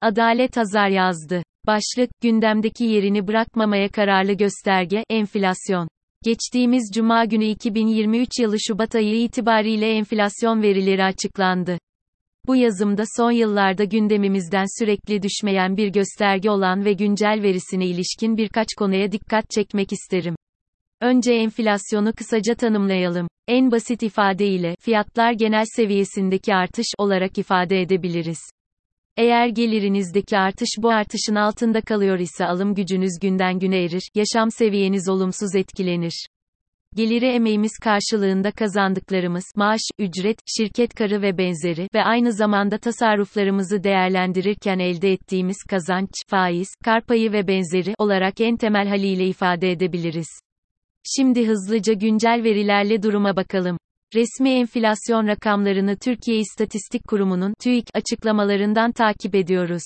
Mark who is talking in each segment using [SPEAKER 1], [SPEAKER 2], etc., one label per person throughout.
[SPEAKER 1] Adalet Azar yazdı. Başlık, gündemdeki yerini bırakmamaya kararlı gösterge, enflasyon. Geçtiğimiz Cuma günü 2023 yılı Şubat ayı itibariyle enflasyon verileri açıklandı. Bu yazımda son yıllarda gündemimizden sürekli düşmeyen bir gösterge olan ve güncel verisine ilişkin birkaç konuya dikkat çekmek isterim. Önce enflasyonu kısaca tanımlayalım. En basit ifadeyle, fiyatlar genel seviyesindeki artış olarak ifade edebiliriz. Eğer gelirinizdeki artış bu artışın altında kalıyor ise alım gücünüz günden güne erir, yaşam seviyeniz olumsuz etkilenir. Geliri emeğimiz karşılığında kazandıklarımız, maaş, ücret, şirket karı ve benzeri ve aynı zamanda tasarruflarımızı değerlendirirken elde ettiğimiz kazanç, faiz, kar payı ve benzeri olarak en temel haliyle ifade edebiliriz. Şimdi hızlıca güncel verilerle duruma bakalım. Resmi enflasyon rakamlarını Türkiye İstatistik Kurumu'nun TÜİK açıklamalarından takip ediyoruz.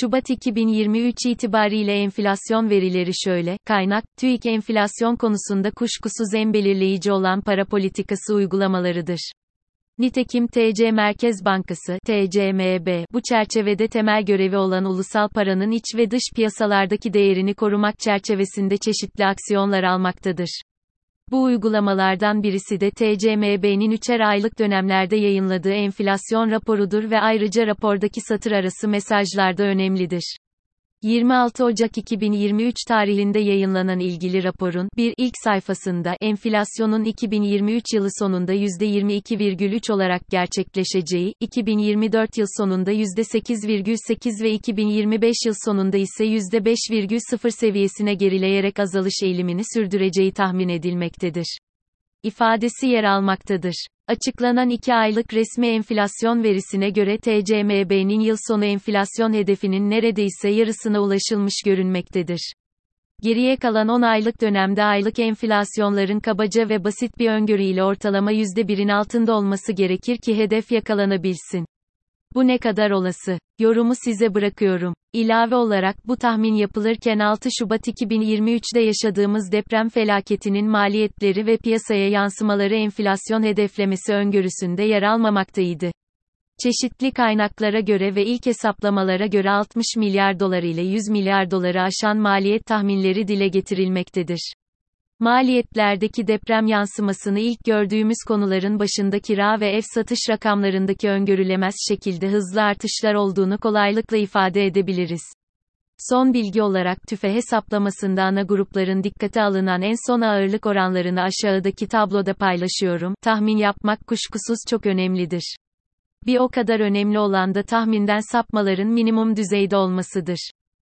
[SPEAKER 1] Şubat 2023 itibariyle enflasyon verileri şöyle, kaynak, TÜİK enflasyon konusunda kuşkusuz en belirleyici olan para politikası uygulamalarıdır. Nitekim TC Merkez Bankası TCMB bu çerçevede temel görevi olan ulusal paranın iç ve dış piyasalardaki değerini korumak çerçevesinde çeşitli aksiyonlar almaktadır. Bu uygulamalardan birisi de TCMB'nin üçer aylık dönemlerde yayınladığı enflasyon raporudur ve ayrıca rapordaki satır arası mesajlarda önemlidir. 26 Ocak 2023 tarihinde yayınlanan ilgili raporun bir ilk sayfasında enflasyonun 2023 yılı sonunda %22,3 olarak gerçekleşeceği, 2024 yıl sonunda %8,8 ve 2025 yıl sonunda ise %5,0 seviyesine gerileyerek azalış eğilimini sürdüreceği tahmin edilmektedir ifadesi yer almaktadır. Açıklanan 2 aylık resmi enflasyon verisine göre TCMB'nin yıl sonu enflasyon hedefinin neredeyse yarısına ulaşılmış görünmektedir. Geriye kalan 10 aylık dönemde aylık enflasyonların kabaca ve basit bir öngörüyle ortalama %1'in altında olması gerekir ki hedef yakalanabilsin. Bu ne kadar olası? Yorumu size bırakıyorum. İlave olarak bu tahmin yapılırken 6 Şubat 2023'de yaşadığımız deprem felaketinin maliyetleri ve piyasaya yansımaları enflasyon hedeflemesi öngörüsünde yer almamaktaydı. Çeşitli kaynaklara göre ve ilk hesaplamalara göre 60 milyar dolar ile 100 milyar doları aşan maliyet tahminleri dile getirilmektedir. Maliyetlerdeki deprem yansımasını ilk gördüğümüz konuların başında kira ve ev satış rakamlarındaki öngörülemez şekilde hızlı artışlar olduğunu kolaylıkla ifade edebiliriz. Son bilgi olarak tüfe hesaplamasında ana grupların dikkate alınan en son ağırlık oranlarını aşağıdaki tabloda paylaşıyorum. Tahmin yapmak kuşkusuz çok önemlidir. Bir o kadar önemli olan da tahminden sapmaların minimum düzeyde olmasıdır.